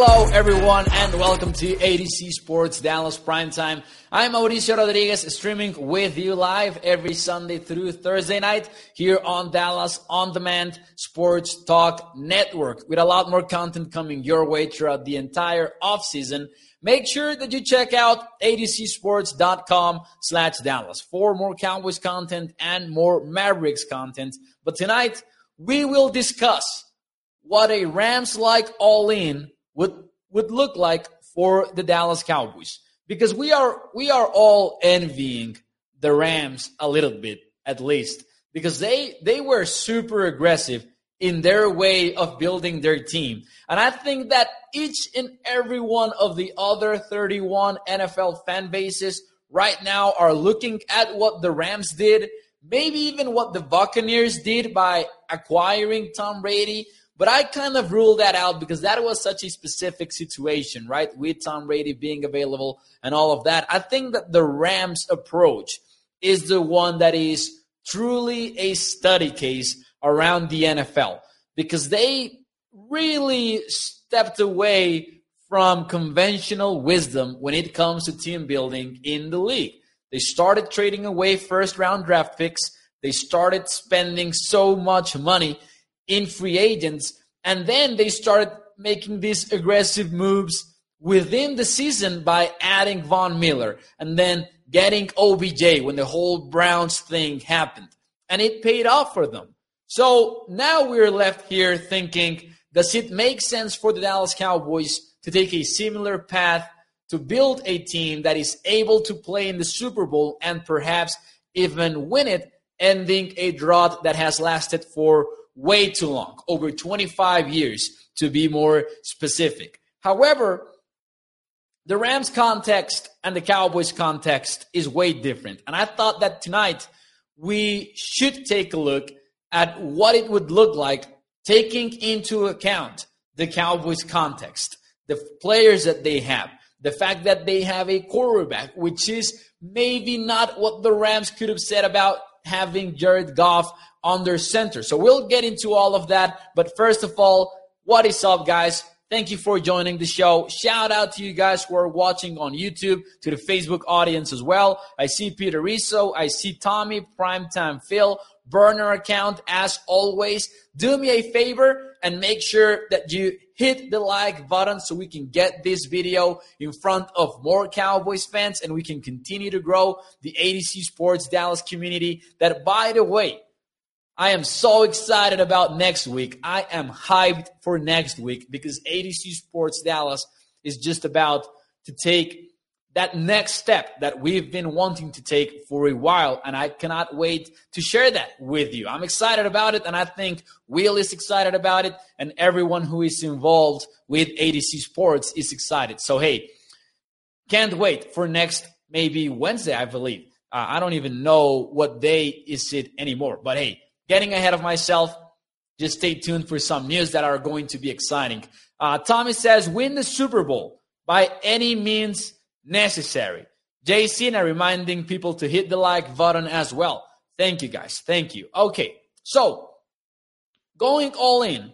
Hello, everyone, and welcome to ADC Sports Dallas Primetime. I'm Mauricio Rodriguez, streaming with you live every Sunday through Thursday night here on Dallas On Demand Sports Talk Network, with a lot more content coming your way throughout the entire offseason. Make sure that you check out adcsports.com slash Dallas for more Cowboys content and more Mavericks content. But tonight, we will discuss what a Rams-like all-in would would look like for the Dallas Cowboys. Because we are we are all envying the Rams a little bit at least. Because they they were super aggressive in their way of building their team. And I think that each and every one of the other 31 NFL fan bases right now are looking at what the Rams did, maybe even what the Buccaneers did by acquiring Tom Brady but I kind of ruled that out because that was such a specific situation, right? With Tom Brady being available and all of that. I think that the Rams approach is the one that is truly a study case around the NFL because they really stepped away from conventional wisdom when it comes to team building in the league. They started trading away first round draft picks. They started spending so much money in free agents. And then they started making these aggressive moves within the season by adding Von Miller and then getting OBJ when the whole Browns thing happened. And it paid off for them. So now we're left here thinking does it make sense for the Dallas Cowboys to take a similar path to build a team that is able to play in the Super Bowl and perhaps even win it, ending a drought that has lasted for way too long, over 25 years to be more specific. However, the Rams context and the Cowboys context is way different. And I thought that tonight we should take a look at what it would look like taking into account the Cowboys context, the players that they have, the fact that they have a quarterback, which is maybe not what the Rams could have said about having Jared Goff under center. So we'll get into all of that. But first of all, what is up, guys? Thank you for joining the show. Shout out to you guys who are watching on YouTube, to the Facebook audience as well. I see Peter Rizzo, I see Tommy, Primetime Phil, burner account as always. Do me a favor and make sure that you hit the like button so we can get this video in front of more Cowboys fans and we can continue to grow the ADC Sports Dallas community. That, by the way, I am so excited about next week. I am hyped for next week because ADC Sports Dallas is just about to take that next step that we've been wanting to take for a while. And I cannot wait to share that with you. I'm excited about it. And I think Will is excited about it. And everyone who is involved with ADC Sports is excited. So, hey, can't wait for next maybe Wednesday, I believe. Uh, I don't even know what day is it anymore. But hey, getting ahead of myself. Just stay tuned for some news that are going to be exciting. Uh, Tommy says, win the Super Bowl by any means necessary. JC, now reminding people to hit the like button as well. Thank you, guys. Thank you. Okay, so going all in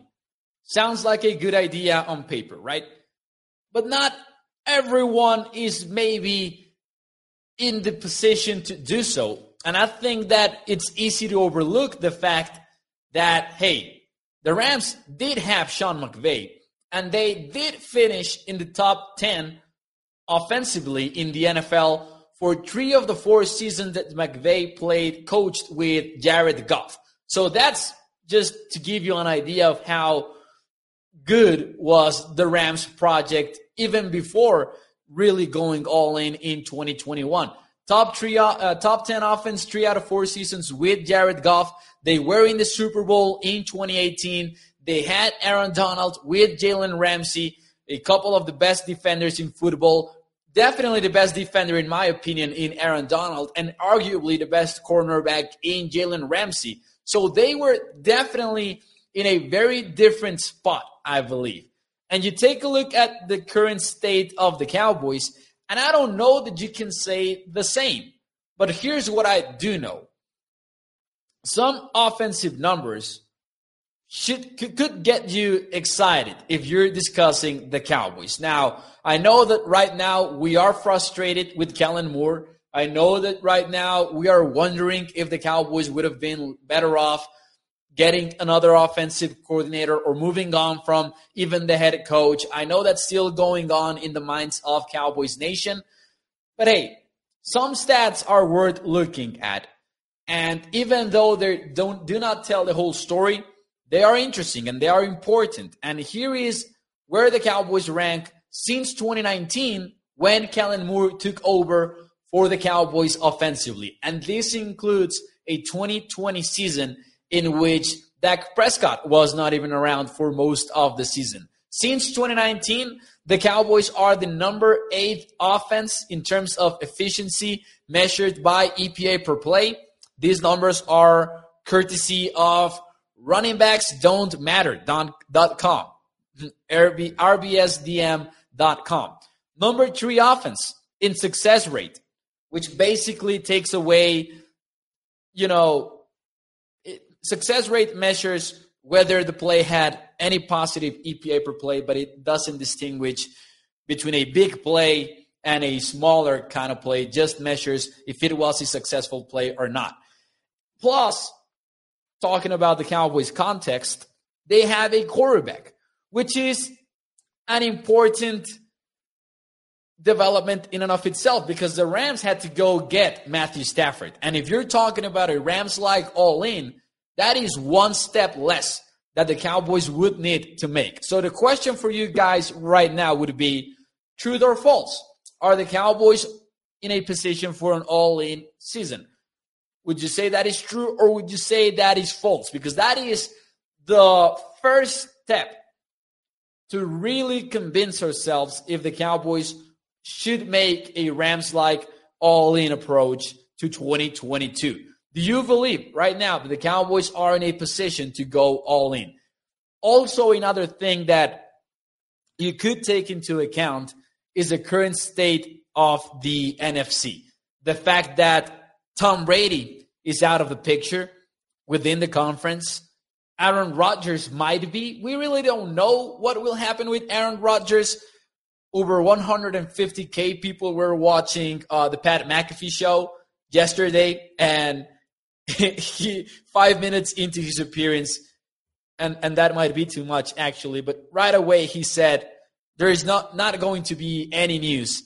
sounds like a good idea on paper, right? But not everyone is maybe in the position to do so and I think that it's easy to overlook the fact that, hey, the Rams did have Sean McVay, and they did finish in the top 10 offensively in the NFL for three of the four seasons that McVay played, coached with Jared Goff. So that's just to give you an idea of how good was the Rams project even before really going all in in 2021. Top three, uh, top ten offense, three out of four seasons with Jared Goff. They were in the Super Bowl in 2018. They had Aaron Donald with Jalen Ramsey, a couple of the best defenders in football. Definitely the best defender, in my opinion, in Aaron Donald, and arguably the best cornerback in Jalen Ramsey. So they were definitely in a very different spot, I believe. And you take a look at the current state of the Cowboys and I don't know that you can say the same. But here's what I do know some offensive numbers should could get you excited if you're discussing the Cowboys. Now, I know that right now we are frustrated with Kellen Moore. I know that right now we are wondering if the Cowboys would have been better off getting another offensive coordinator or moving on from even the head coach. I know that's still going on in the minds of Cowboys Nation. But hey, some stats are worth looking at. And even though they don't do not tell the whole story, they are interesting and they are important. And here is where the Cowboys rank since 2019 when Kellen Moore took over for the Cowboys offensively. And this includes a 2020 season in which Dak Prescott was not even around for most of the season. Since 2019, the Cowboys are the number eight offense in terms of efficiency measured by EPA per play. These numbers are courtesy of running backs don't matter.com, rbsdm.com. Number three offense in success rate, which basically takes away, you know, success rate measures whether the play had any positive EPA per play, but it doesn't distinguish between a big play and a smaller kind of play, just measures if it was a successful play or not. Plus, talking about the Cowboys context, they have a quarterback, which is an important development in and of itself because the Rams had to go get Matthew Stafford. And if you're talking about a Rams like all in, that is one step less that the Cowboys would need to make. So the question for you guys right now would be truth or false? Are the Cowboys in a position for an all in season? Would you say that is true or would you say that is false? Because that is the first step to really convince ourselves if the Cowboys should make a Rams like all in approach to 2022. Do you believe right now that the Cowboys are in a position to go all in? Also, another thing that you could take into account is the current state of the NFC. The fact that Tom Brady is out of the picture within the conference. Aaron Rodgers might be. We really don't know what will happen with Aaron Rodgers. Over 150K people were watching uh, the Pat McAfee show yesterday, and he five minutes into his appearance, and and that might be too much actually, but right away he said there is not not going to be any news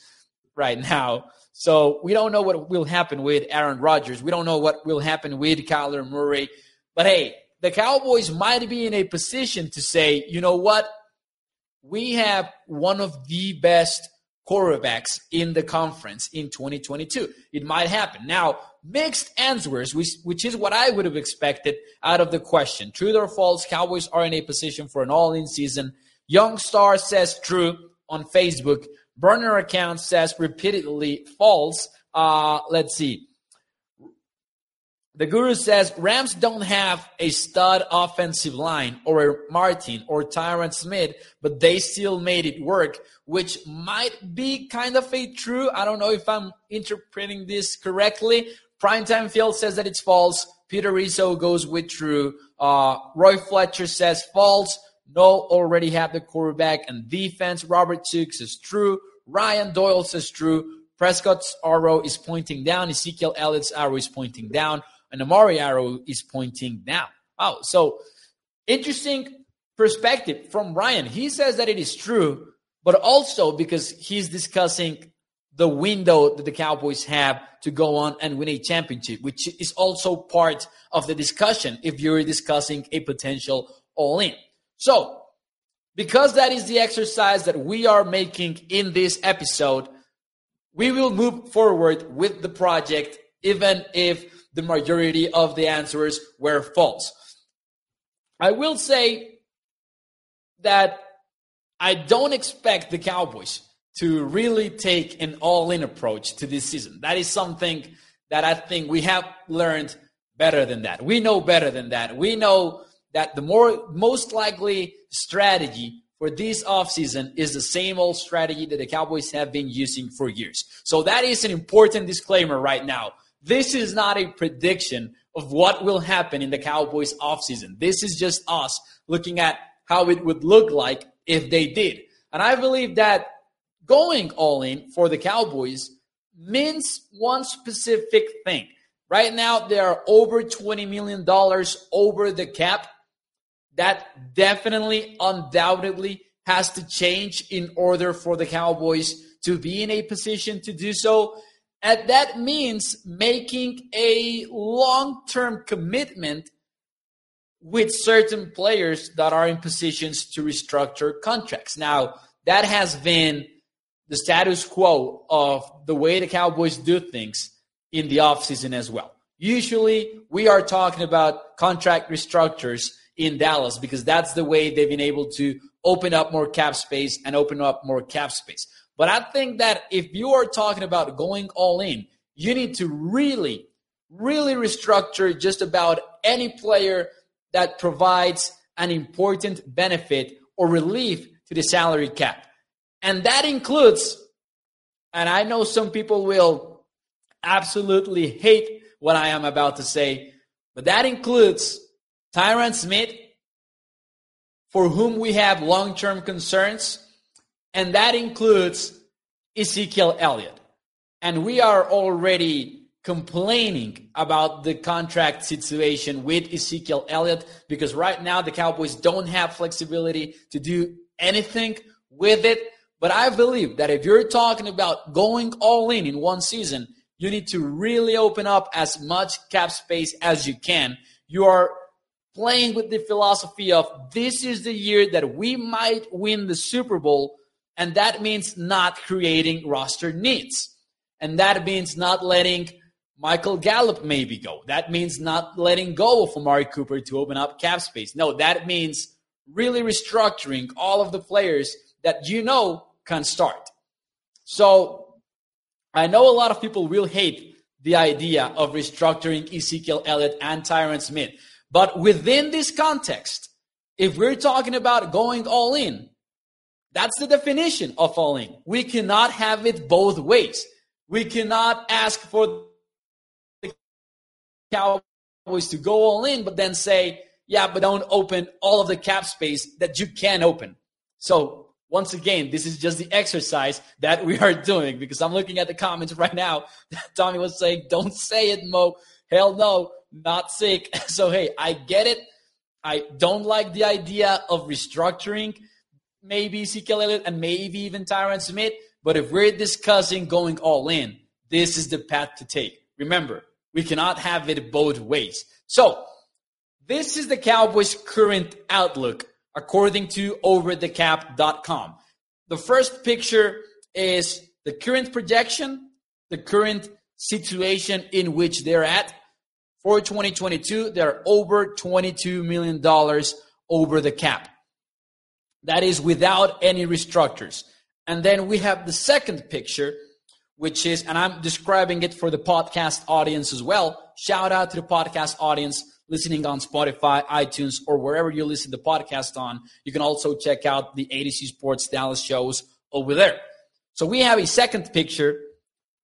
right now. So we don't know what will happen with Aaron Rodgers. We don't know what will happen with Kyler Murray. But hey, the Cowboys might be in a position to say, you know what? We have one of the best quarterbacks in the conference in 2022. It might happen. Now, mixed answers, which, which is what I would have expected out of the question. True or false, Cowboys are in a position for an all in season. Young Star says true on Facebook. Burner account says repeatedly false. Uh, let's see. The guru says Rams don't have a stud offensive line or a Martin or Tyron Smith, but they still made it work, which might be kind of a true. I don't know if I'm interpreting this correctly. Primetime Field says that it's false. Peter Rizzo goes with true. Uh, Roy Fletcher says false. No, already have the quarterback and defense. Robert Took says true. Ryan Doyle says true. Prescott's arrow is pointing down. Ezekiel Elliott's arrow is pointing down and Amari arrow is pointing down. Oh, so interesting perspective from Ryan. He says that it is true, but also because he's discussing the window that the Cowboys have to go on and win a championship, which is also part of the discussion if you're discussing a potential all in. So, because that is the exercise that we are making in this episode, we will move forward with the project, even if the majority of the answers were false. I will say that I don't expect the Cowboys to really take an all in approach to this season. That is something that I think we have learned better than that. We know better than that. We know that the more most likely strategy for this offseason is the same old strategy that the Cowboys have been using for years. So that is an important disclaimer right now This is not a prediction of what will happen in the Cowboys offseason. This is just us looking at how it would look like if they did. And I believe that going all in for the Cowboys means one specific thing. Right now, they are over $20 million over the cap. That definitely, undoubtedly has to change in order for the Cowboys to be in a position to do so. And that means making a long term commitment with certain players that are in positions to restructure contracts. Now, that has been the status quo of the way the Cowboys do things in the offseason as well. Usually, we are talking about contract restructures in Dallas because that's the way they've been able to open up more cap space and open up more cap space. But I think that if you are talking about going all in, you need to really, really restructure just about any player that provides an important benefit or relief to the salary cap. And that includes, and I know some people will absolutely hate what I am about to say, but that includes Tyron Smith, for whom we have long term concerns, and that includes Ezekiel Elliott. And we are already complaining about the contract situation with Ezekiel Elliott because right now the Cowboys don't have flexibility to do anything with it. But I believe that if you're talking about going all in in one season, you need to really open up as much cap space as you can. You are playing with the philosophy of this is the year that we might win the Super Bowl, and that means not creating roster needs. And that means not letting Michael Gallup maybe go. That means not letting go of Amari Cooper to open up cap space. No, that means really restructuring all of the players that you know can start. So I know a lot of people will hate the idea of restructuring Ezekiel Elliott and Tyron Smith. But within this context, if we're talking about going all in, that's the definition of all in. We cannot have it both ways. We cannot ask for the Cowboys to go all in, but then say, yeah, but don't open all of the cap space that you can open. So once again, this is just the exercise that we are doing because I'm looking at the comments right now. Tommy was saying, don't say it, Mo. Hell no, not sick. So, hey, I get it. I don't like the idea of restructuring maybe Ezekiel Elliott and maybe even Tyron Smith. But if we're discussing going all in, this is the path to take. Remember, we cannot have it both ways. So, this is the Cowboys' current outlook according to overthecap.com. The first picture is the current projection, the current situation in which they're at. For 2022, they're over $22 million over the cap. That is without any restructures. And then we have the second picture, which is, and I'm describing it for the podcast audience as well. Shout out to the podcast audience listening on Spotify, iTunes, or wherever you listen to podcast on. You can also check out the ADC Sports Dallas shows over there. So we have a second picture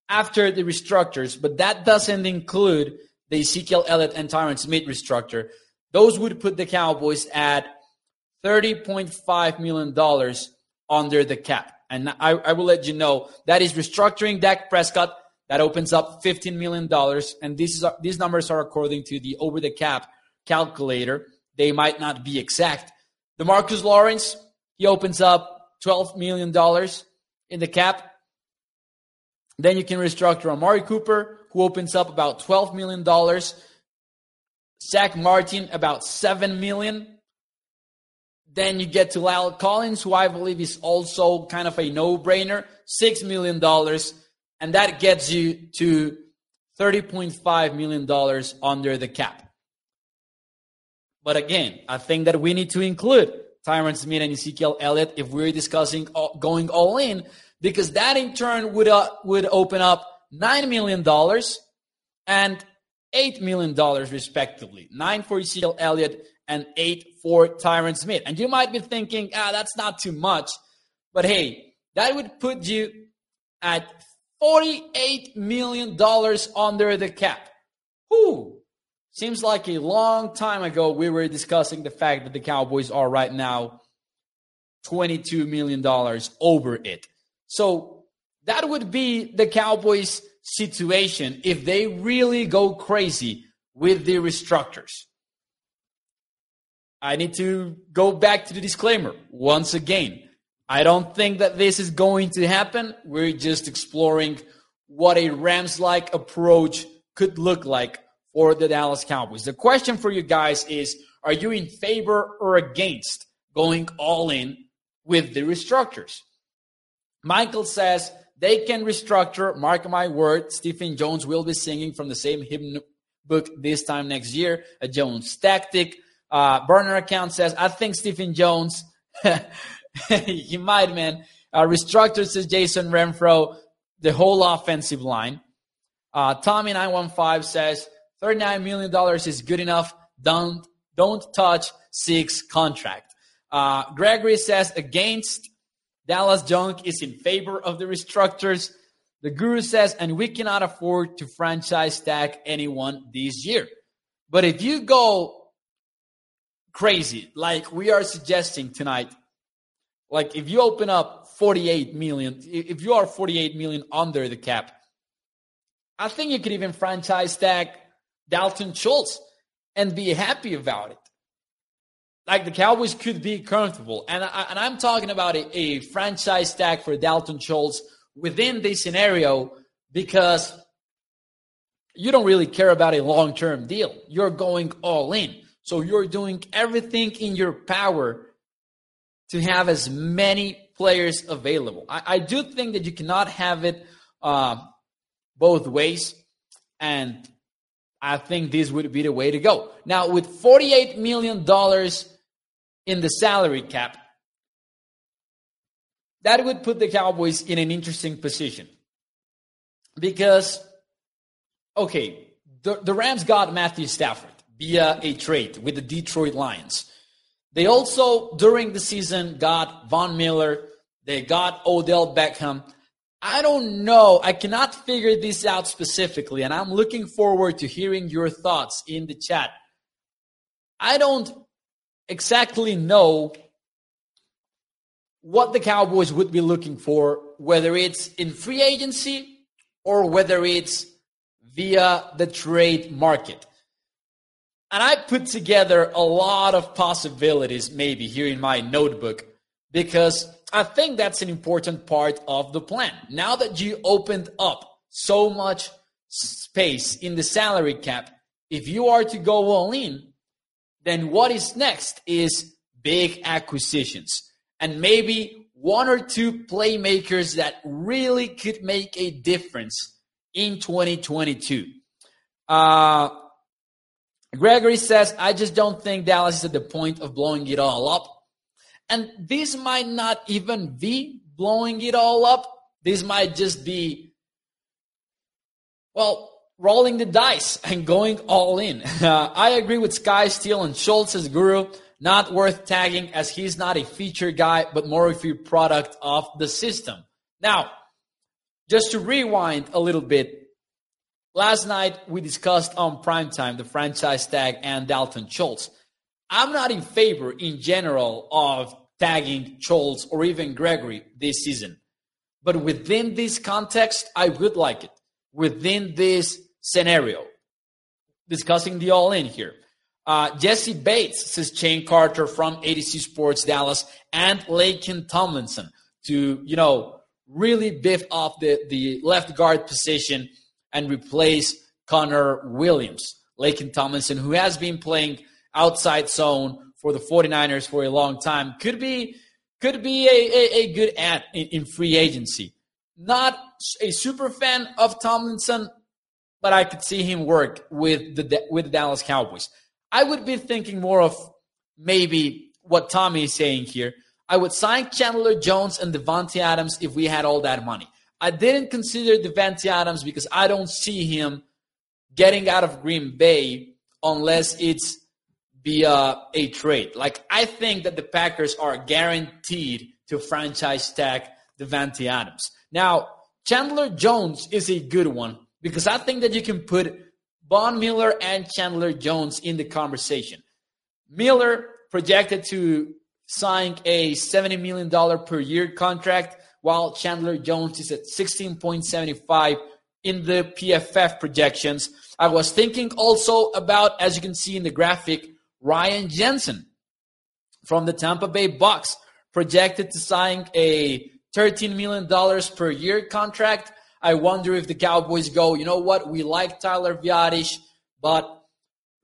after the restructures, but that doesn't include the Ezekiel Elliott and Tyron Smith restructure. Those would put the Cowboys at $30.5 million under the cap. And I, I will let you know that is restructuring Dak Prescott that opens up $15 million. And these, are, these numbers are according to the over the cap calculator. They might not be exact. DeMarcus Lawrence, he opens up $12 million in the cap. Then you can restructure Amari Cooper, who opens up about $12 million. Zack Martin, about 7 million. Then you get to La'el Collins, who I believe is also kind of a no brainer, $6 million and that gets you to $30.5 million under the cap. But again, I think that we need to include Tyron Smith and Ezekiel Elliott if we're discussing going all in, because that in turn would, uh, would open up $9 million and $8 million respectively. Nine for Ezekiel Elliott and eight for Tyron Smith. And you might be thinking, ah, that's not too much. But hey, that would put you at $48 million under the cap. Whew. Seems like a long time ago we were discussing the fact that the Cowboys are right now $22 million over it. So that would be the Cowboys' situation if they really go crazy with the restructures. I need to go back to the disclaimer once again. I don't think that this is going to happen. We're just exploring what a Rams like approach could look like for the Dallas Cowboys. The question for you guys is Are you in favor or against going all in with the restructures? Michael says they can restructure. Mark my word, Stephen Jones will be singing from the same hymn book this time next year, a Jones tactic. Uh, burner account says, I think Stephen Jones he might, man. Uh, restructured, says Jason Renfro, the whole offensive line. Uh, Tommy915 says $39 million is good enough. Don't, don't touch six contract. Uh, Gregory says against Dallas Junk is in favor of the restructures. The guru says, and we cannot afford to franchise tag anyone this year. But if you go crazy, like we are suggesting tonight, like if you open up 48 million, if you are 48 million under the cap, I think you could even franchise tag Dalton Schultz and be happy about it. Like the Cowboys could be comfortable. And, I, and I'm talking about a, a franchise tag for Dalton Schultz within this scenario because you don't really care about a long term deal. You're going all in. So you're doing everything in your power to have as many players available. I, I do think that you cannot have it uh, both ways, and I think this would be the way to go. Now, with $48 million in the salary cap, that would put the Cowboys in an interesting position. Because, okay, the, the Rams got Matthew Stafford via a trade with the Detroit Lions. They also, during the season, got Von Miller. They got Odell Beckham. I don't know. I cannot figure this out specifically, and I'm looking forward to hearing your thoughts in the chat. I don't exactly know what the Cowboys would be looking for, whether it's in free agency or whether it's via the trade market. And I put together a lot of possibilities, maybe here in my notebook, because I think that's an important part of the plan. Now that you opened up so much space in the salary cap, if you are to go all in, then what is next is big acquisitions and maybe one or two playmakers that really could make a difference in 2022. Uh, Gregory says, I just don't think Dallas is at the point of blowing it all up. And this might not even be blowing it all up. This might just be, well, rolling the dice and going all in. Uh, I agree with Sky Steele and Schultz's guru. Not worth tagging as he's not a feature guy, but more of a product of the system. Now, just to rewind a little bit, Last night, we discussed on primetime the franchise tag and Dalton Schultz. I'm not in favor in general of tagging Schultz or even Gregory this season. But within this context, I would like it. Within this scenario, discussing the all in here. Uh, Jesse Bates says Shane Carter from ADC Sports Dallas and Laken Tomlinson to, you know, really biff off the, the left guard position and replace Connor Williams. Laken Tomlinson, who has been playing outside zone for the 49ers for a long time, could be could be a, a, a good ad in, in free agency. Not a super fan of Tomlinson, but I could see him work with the with the Dallas Cowboys. I would be thinking more of maybe what Tommy is saying here. I would sign Chandler Jones and Davante Adams if we had all that money. I didn't consider Davante Adams because I don't see him getting out of Green Bay unless it's via a trade. Like I think that the Packers are guaranteed to franchise tag Davante Adams. Now, Chandler Jones is a good one because I think that you can put Von Miller and Chandler Jones in the conversation. Miller projected to sign a $70 million per year contract, while Chandler Jones is at 16.75 in the PFF projections. I was thinking also about, as you can see in the graphic, Ryan Jensen from the Tampa Bay Bucks projected to sign a $13 million per year contract. I wonder if the Cowboys go, you know what, we like Tyler Biadasz, but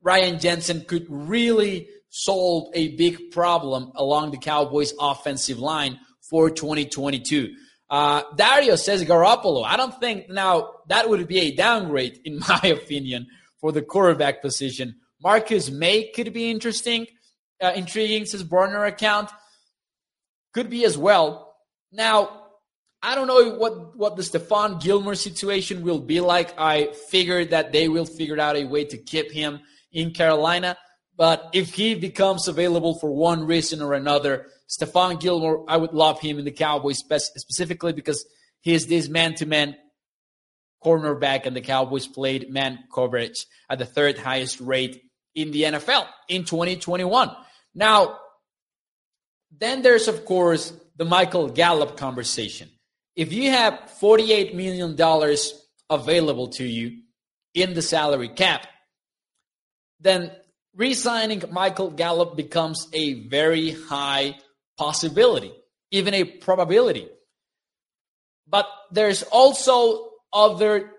Ryan Jensen could really solve a big problem along the Cowboys offensive line for 2022. Uh, Dario says Garoppolo. I don't think now that would be a downgrade, in my opinion, for the quarterback position. Marcus Maye could be interesting, uh, intriguing, says burner account. Could be as well. Now, I don't know what, what the Stephon Gilmore situation will be like. I figured that they will figure out a way to keep him in Carolina. But if he becomes available for one reason or another, Stephon Gilmore, I would love him in the Cowboys specifically because he is this man to man cornerback, and the Cowboys played man coverage at the third highest rate in the NFL in 2021. Now, then there's, of course, the Michael Gallup conversation. If you have $48 million available to you in the salary cap, then re signing Michael Gallup becomes a very high possibility, even a probability. But there's also other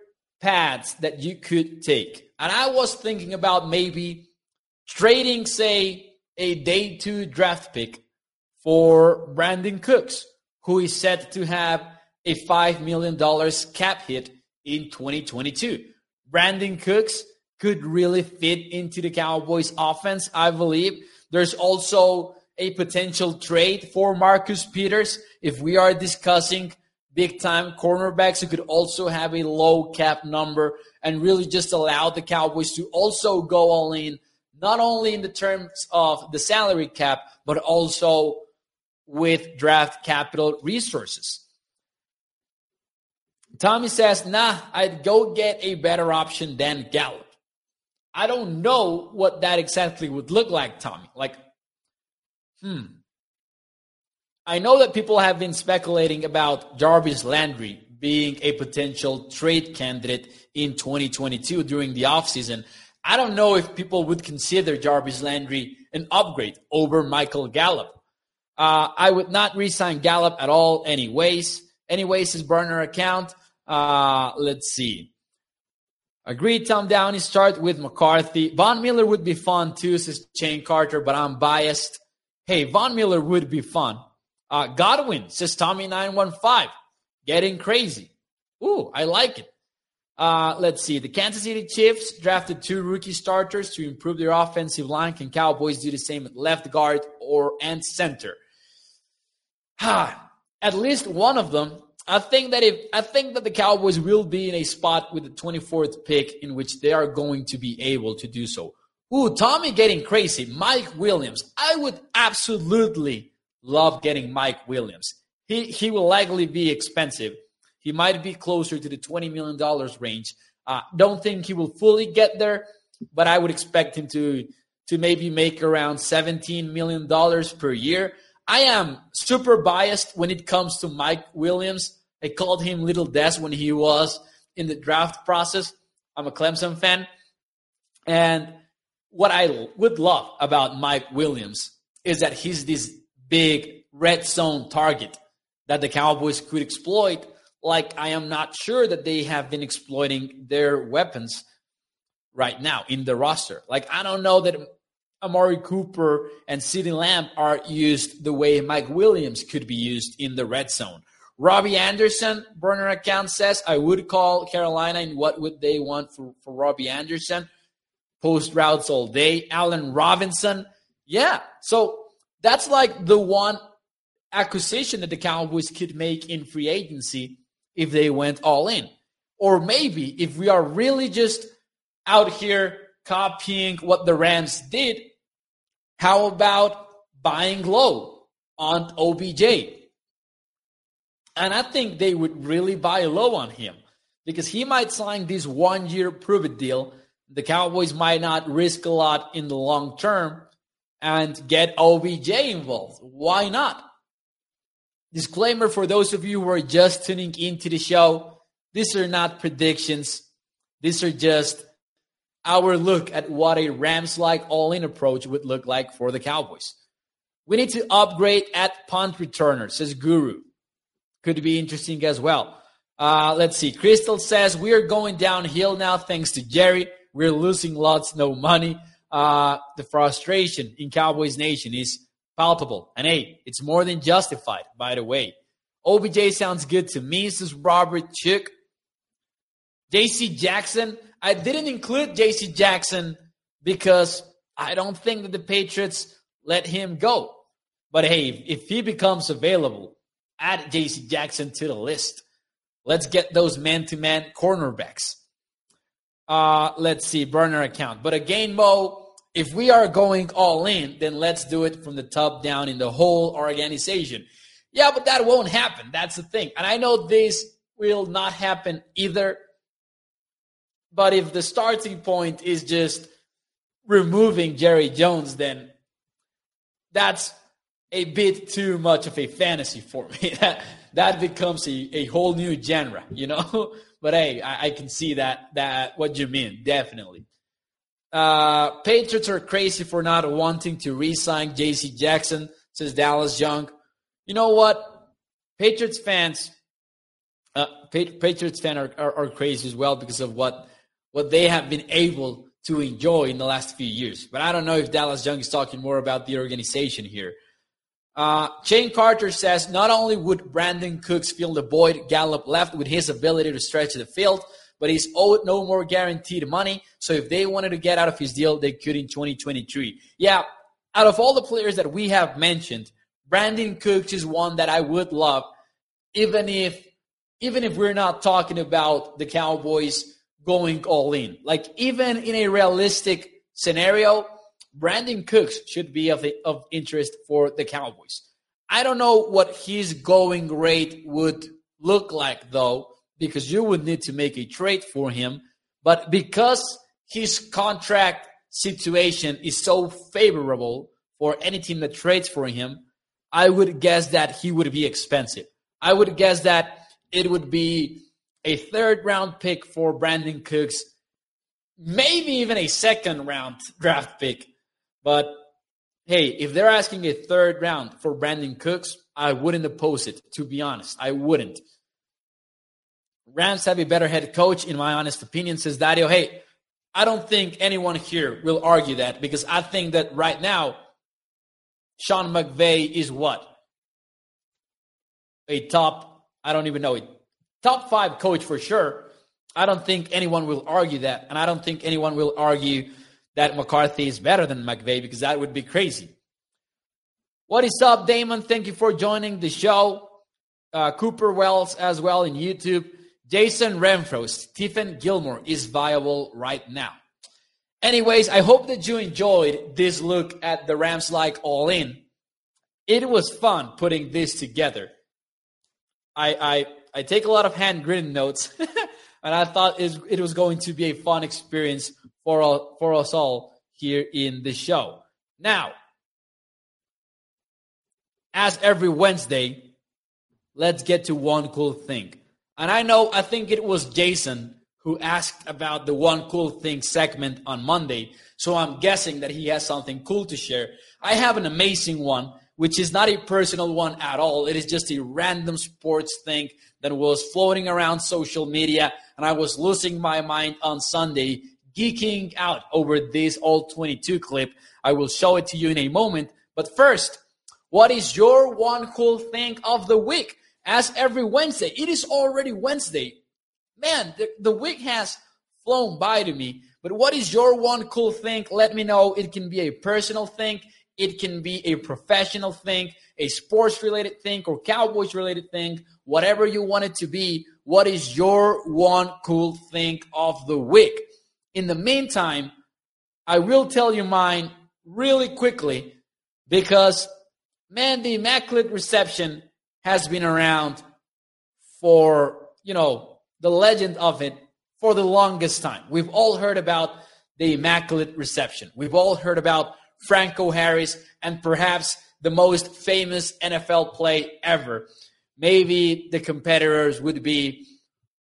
paths that you could take. And I was thinking about maybe trading, say, a day two draft pick for Brandin Cooks, who is set to have a $5 million cap hit in 2022. Brandin Cooks could really fit into the Cowboys offense, I believe. There's also a potential trade for Marcus Peters. If we are discussing big time cornerbacks who could also have a low cap number and really just allow the Cowboys to also go all in, not only in the terms of the salary cap, but also with draft capital resources. Tommy says, nah, I'd go get a better option than Gallup. I don't know what that exactly would look like, Tommy. Like, hmm. I know that people have been speculating about Jarvis Landry being a potential trade candidate in 2022 during the offseason. I don't know if people would consider Jarvis Landry an upgrade over Michael Gallup. Uh, I would not re-sign Gallup at all, anyways. Anyways, his burner account. Uh, let's see. Agreed, Tom Downey. Start with McCarthy. Von Miller would be fun too, says Shane Carter, but I'm biased. Hey, Von Miller would be fun. Uh, Godwin says Tommy915. Getting crazy. Ooh, I like it. Uh, let's see. The Kansas City Chiefs drafted two rookie starters to improve their offensive line. Can Cowboys do the same at left guard or and center? at least one of them. I think that if I think that the Cowboys will be in a spot with the 24th pick in which they are going to be able to do so. Ooh, Tommy getting crazy. Mike Williams. I would absolutely love getting Mike Williams. He he will likely be expensive. He might be closer to the $20 million range. Uh, don't think he will fully get there, but I would expect him to to maybe make around $17 million per year. I am super biased when it comes to Mike Williams. I called him Little Dez when he was in the draft process. I'm a Clemson fan. And what I would love about Mike Williams is that he's this big red zone target that the Cowboys could exploit. Like, I am not sure that they have been exploiting their weapons right now in the roster. Like, I don't know that Amari Cooper and CeeDee Lamb are used the way Mike Williams could be used in the red zone. Robbie Anderson, burner account says, I would call Carolina and what would they want for, for Robbie Anderson? Post routes all day. Allen Robinson. Yeah. So that's like the one acquisition that the Cowboys could make in free agency if they went all in. Or maybe if we are really just out here copying what the Rams did, how about buying low on OBJ? And I think they would really buy low on him because he might sign this one year prove it deal. The Cowboys might not risk a lot in the long term and get OBJ involved. Why not? Disclaimer for those of you who are just tuning into the show these are not predictions, these are just our look at what a Rams like all in approach would look like for the Cowboys. We need to upgrade at punt returner, says Guru. Could be interesting as well. Uh, let's see. Crystal says we are going downhill now thanks to Jerry. We're losing lots, no money. Uh, the frustration in Cowboys Nation is palpable. And hey, it's more than justified, by the way. OBJ sounds good to me, says Robert Chick. JC Jackson, I didn't include JC Jackson because I don't think that the Patriots let him go. But hey, if he becomes available, add JC Jackson to the list. Let's get those man to man cornerbacks. Uh, let's see, burner account. But again, Mo, if we are going all in, then let's do it from the top down in the whole organization. Yeah, but that won't happen. That's the thing. And I know this will not happen either. But if the starting point is just removing Jerry Jones, then that's a bit too much of a fantasy for me. that, that becomes a, a whole new genre, you know? but hey, I, I can see that that what you mean, definitely. Uh, Patriots are crazy for not wanting to re-sign J.C. Jackson, says Dallas Young. You know what? Patriots fans, uh, Patriots fans are, are, are, crazy as well because of what what they have been able to enjoy in the last few years. But I don't know if Dallas Young is talking more about the organization here. Uh, Shane Carter says not only would Brandin Cooks fill the void Gallup left with his ability to stretch the field, but he's owed no more guaranteed money. So if they wanted to get out of his deal, they could in 2023. Yeah, out of all the players that we have mentioned, Brandin Cooks is one that I would love, even if even if we're not talking about the Cowboys going all in. Like even in a realistic scenario, Brandin Cooks should be of, of interest for the Cowboys. I don't know what his going rate would look like, though, because you would need to make a trade for him. But because his contract situation is so favorable for any team that trades for him, I would guess that he would be expensive. I would guess that it would be a third round pick for Brandin Cooks, maybe even a second round draft pick but hey, if they're asking a third round for Brandin Cooks, I wouldn't oppose it, to be honest. I wouldn't. Rams have a better head coach, in my honest opinion, says Dario. Hey, I don't think anyone here will argue that because I think that right now, Sean McVay is what? A top, I don't even know, a top five coach for sure. I don't think anyone will argue that. And I don't think anyone will argue that McCarthy is better than McVay because that would be crazy. What is up, Damon? Thank you for joining the show. Uh, Cooper Wells as well in YouTube. Jason Renfro, Stephon Gilmore is viable right now. Anyways, I hope that you enjoyed this look at the Rams like all in. It was fun putting this together. I I, I take a lot of handwritten notes, and I thought it was going to be a fun experience for, all, for us all here in the show. Now, as every Wednesday, let's get to one cool thing. And I know, I think it was Jason who asked about the one cool thing segment on Monday. So I'm guessing that he has something cool to share. I have an amazing one, which is not a personal one at all. It is just a random sports thing that was floating around social media. And I was losing my mind on Sunday geeking out over this all 22 clip. I will show it to you in a moment. But first, what is your one cool thing of the week? As every Wednesday, it is already Wednesday. Man, the, the week has flown by to me. But what is your one cool thing? Let me know. It can be a personal thing, it can be a professional thing, a sports related thing, or Cowboys related thing, whatever you want it to be. What is your one cool thing of the week? In the meantime, I will tell you mine really quickly because, man, the Immaculate Reception has been around for, you know, the legend of it for the longest time. We've all heard about the Immaculate Reception. We've all heard about Franco Harris and perhaps the most famous NFL play ever. Maybe the competitors would be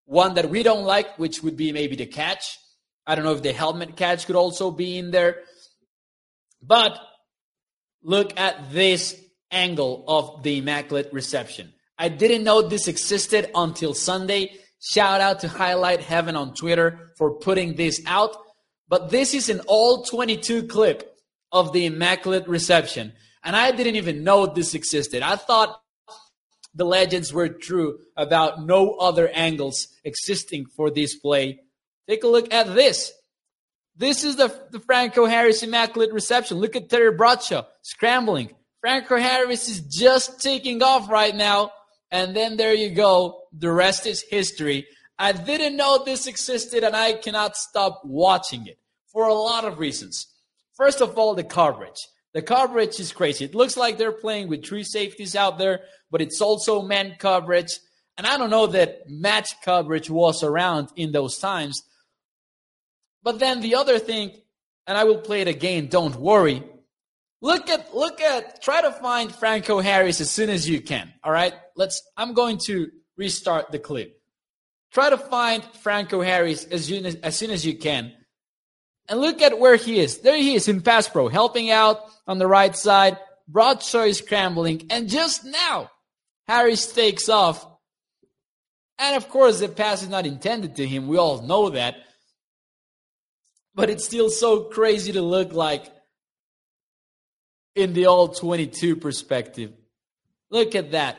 one that we don't like, which would be maybe the catch. I don't know if the helmet catch could also be in there. But look at this angle of the Immaculate Reception. I didn't know this existed until Sunday. Shout out to Highlight Heaven on Twitter for putting this out. But this is an all 22 clip of the Immaculate Reception. And I didn't even know this existed. I thought the legends were true about no other angles existing for this play. Take a look at this. This is the, the Franco Harris Immaculate Reception. Look at Terry Bradshaw scrambling. Franco Harris is just taking off right now. And then there you go. The rest is history. I didn't know this existed and I cannot stop watching it for a lot of reasons. First of all, the coverage. The coverage is crazy. It looks like they're playing with three safeties out there, but it's also man coverage. And I don't know that match coverage was around in those times. But then the other thing, and I will play it again, don't worry. Look at look at try to find Franco Harris as soon as you can. All right? Let's I'm going to restart the clip. Try to find Franco Harris as soon as, as soon as you can. And look at where he is. There he is in pass pro, helping out on the right side. Is scrambling. And just now, Harris takes off. And of course, the pass is not intended to him. We all know that. But it's still so crazy to look like in the all 22 perspective. Look at that.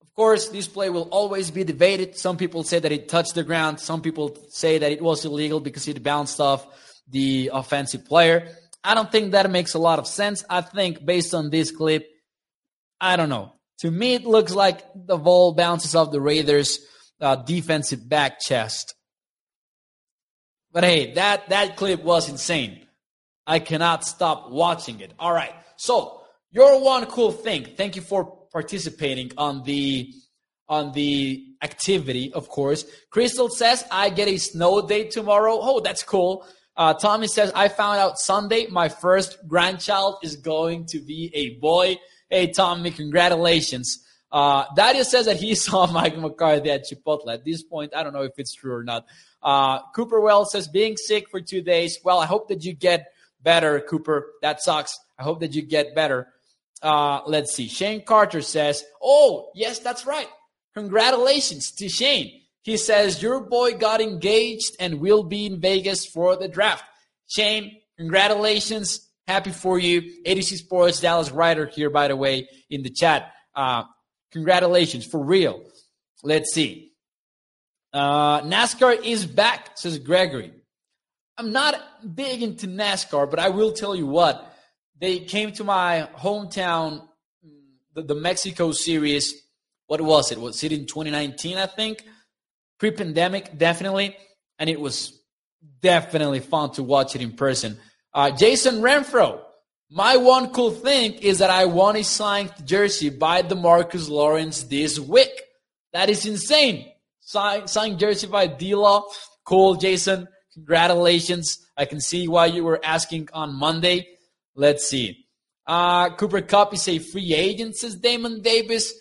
Of course, this play will always be debated. Some people say that it touched the ground. Some people say that it was illegal because it bounced off the offensive player. I don't think that makes a lot of sense. I think based on this clip, I don't know. To me, it looks like the ball bounces off the Raiders' uh, defensive back chest. But hey, that, that clip was insane. I cannot stop watching it. All right. So, your one cool thing. Thank you for participating on the on the activity, of course. Crystal says, I get a snow day tomorrow. Oh, that's cool. Uh, Tommy says, I found out Sunday my first grandchild is going to be a boy. Hey, Tommy, congratulations. Uh, Dario says that he saw Mike McCarthy at Chipotle. At this point, I don't know if it's true or not. Uh, Cooper Wells says, being sick for two days. Well, I hope that you get better, Cooper. That sucks. I hope that you get better. Uh, let's see. Shane Carter says, Oh, yes, that's right. Congratulations to Shane. He says, Your boy got engaged and will be in Vegas for the draft. Shane, congratulations. Happy for you. A to Z Sports Dallas writer here, by the way, in the chat. Uh, congratulations, for real. Let's see. Uh, NASCAR is back, says Gregory. I'm not big into NASCAR, but I will tell you what. They came to my hometown, the, the Mexico series. What was it? Was it in 2019, I think? pre pandemic, definitely. And it was definitely fun to watch it in person. Uh, Jason Renfro, my one cool thing is that I won a signed jersey by DeMarcus Lawrence this week. That is insane. Signed, signed jersey by D-Law. Cool, Jason. Congratulations. I can see why you were asking on Monday. Let's see. Uh, Cooper Kupp is a free agent, says Damon Davis.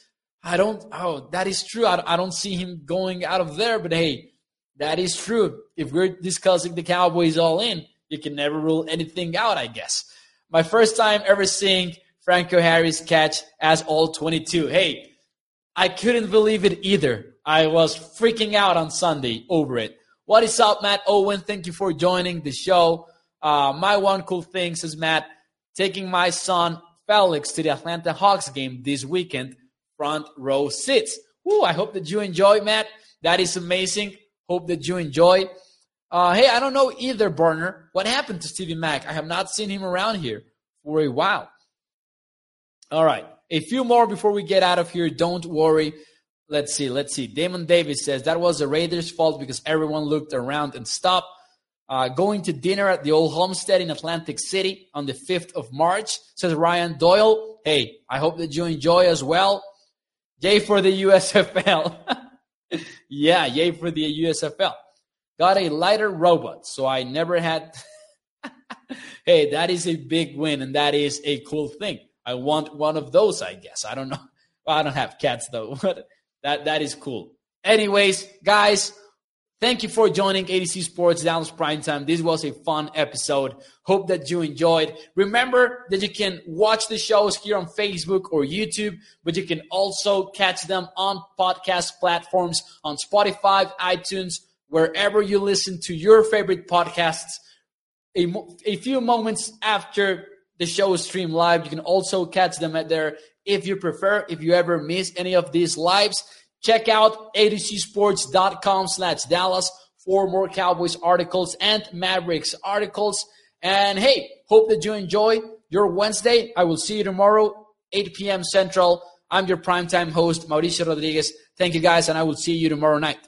I don't, oh, that is true. I, I don't see him going out of there, but hey, that is true. If we're discussing the Cowboys all in, you can never rule anything out, I guess. My first time ever seeing Franco Harris catch as all 22. Hey, I couldn't believe it either. I was freaking out on Sunday over it. What is up, Matt Owen? Thank you for joining the show. Uh, my one cool thing, says Matt, taking my son Felix to the Atlanta Hawks game this weekend front row seats. Ooh, I hope that you enjoy, Matt. That is amazing. Hope that you enjoy. Uh, hey, I don't know either, Burner. What happened to Stevie Mack? I have not seen him around here for a while. All right, a few more before we get out of here. Don't worry. Let's see. Let's see. Damon Davis says that was the Raiders' fault because everyone looked around and stopped. Uh, going to dinner at the old homestead in Atlantic City on the 5th of March, says Ryan Doyle. Hey, I hope that you enjoy as well. Yay for the USFL. yeah, yay for the USFL. Got a Litter-Robot, so I never had. hey, that is a big win, and that is a cool thing. I want one of those, I guess. I don't know. Well, I don't have cats though, that that is cool. Anyways, guys, thank you for joining A to Z Sports Dallas Prime Time. This was a fun episode. Hope that you enjoyed. Remember that you can watch the shows here on Facebook or YouTube, but you can also catch them on podcast platforms on Spotify, iTunes, wherever you listen to your favorite podcasts. A, a few moments after the show is streamed live, you can also catch them at there if you prefer. If you ever miss any of these lives, check out atozsports.com slash Dallas for more Cowboys articles and Mavericks articles. And hey, hope that you enjoy your Wednesday. I will see you tomorrow, 8 p.m. Central. I'm your primetime host, Mauricio Rodriguez. Thank you guys, and I will see you tomorrow night.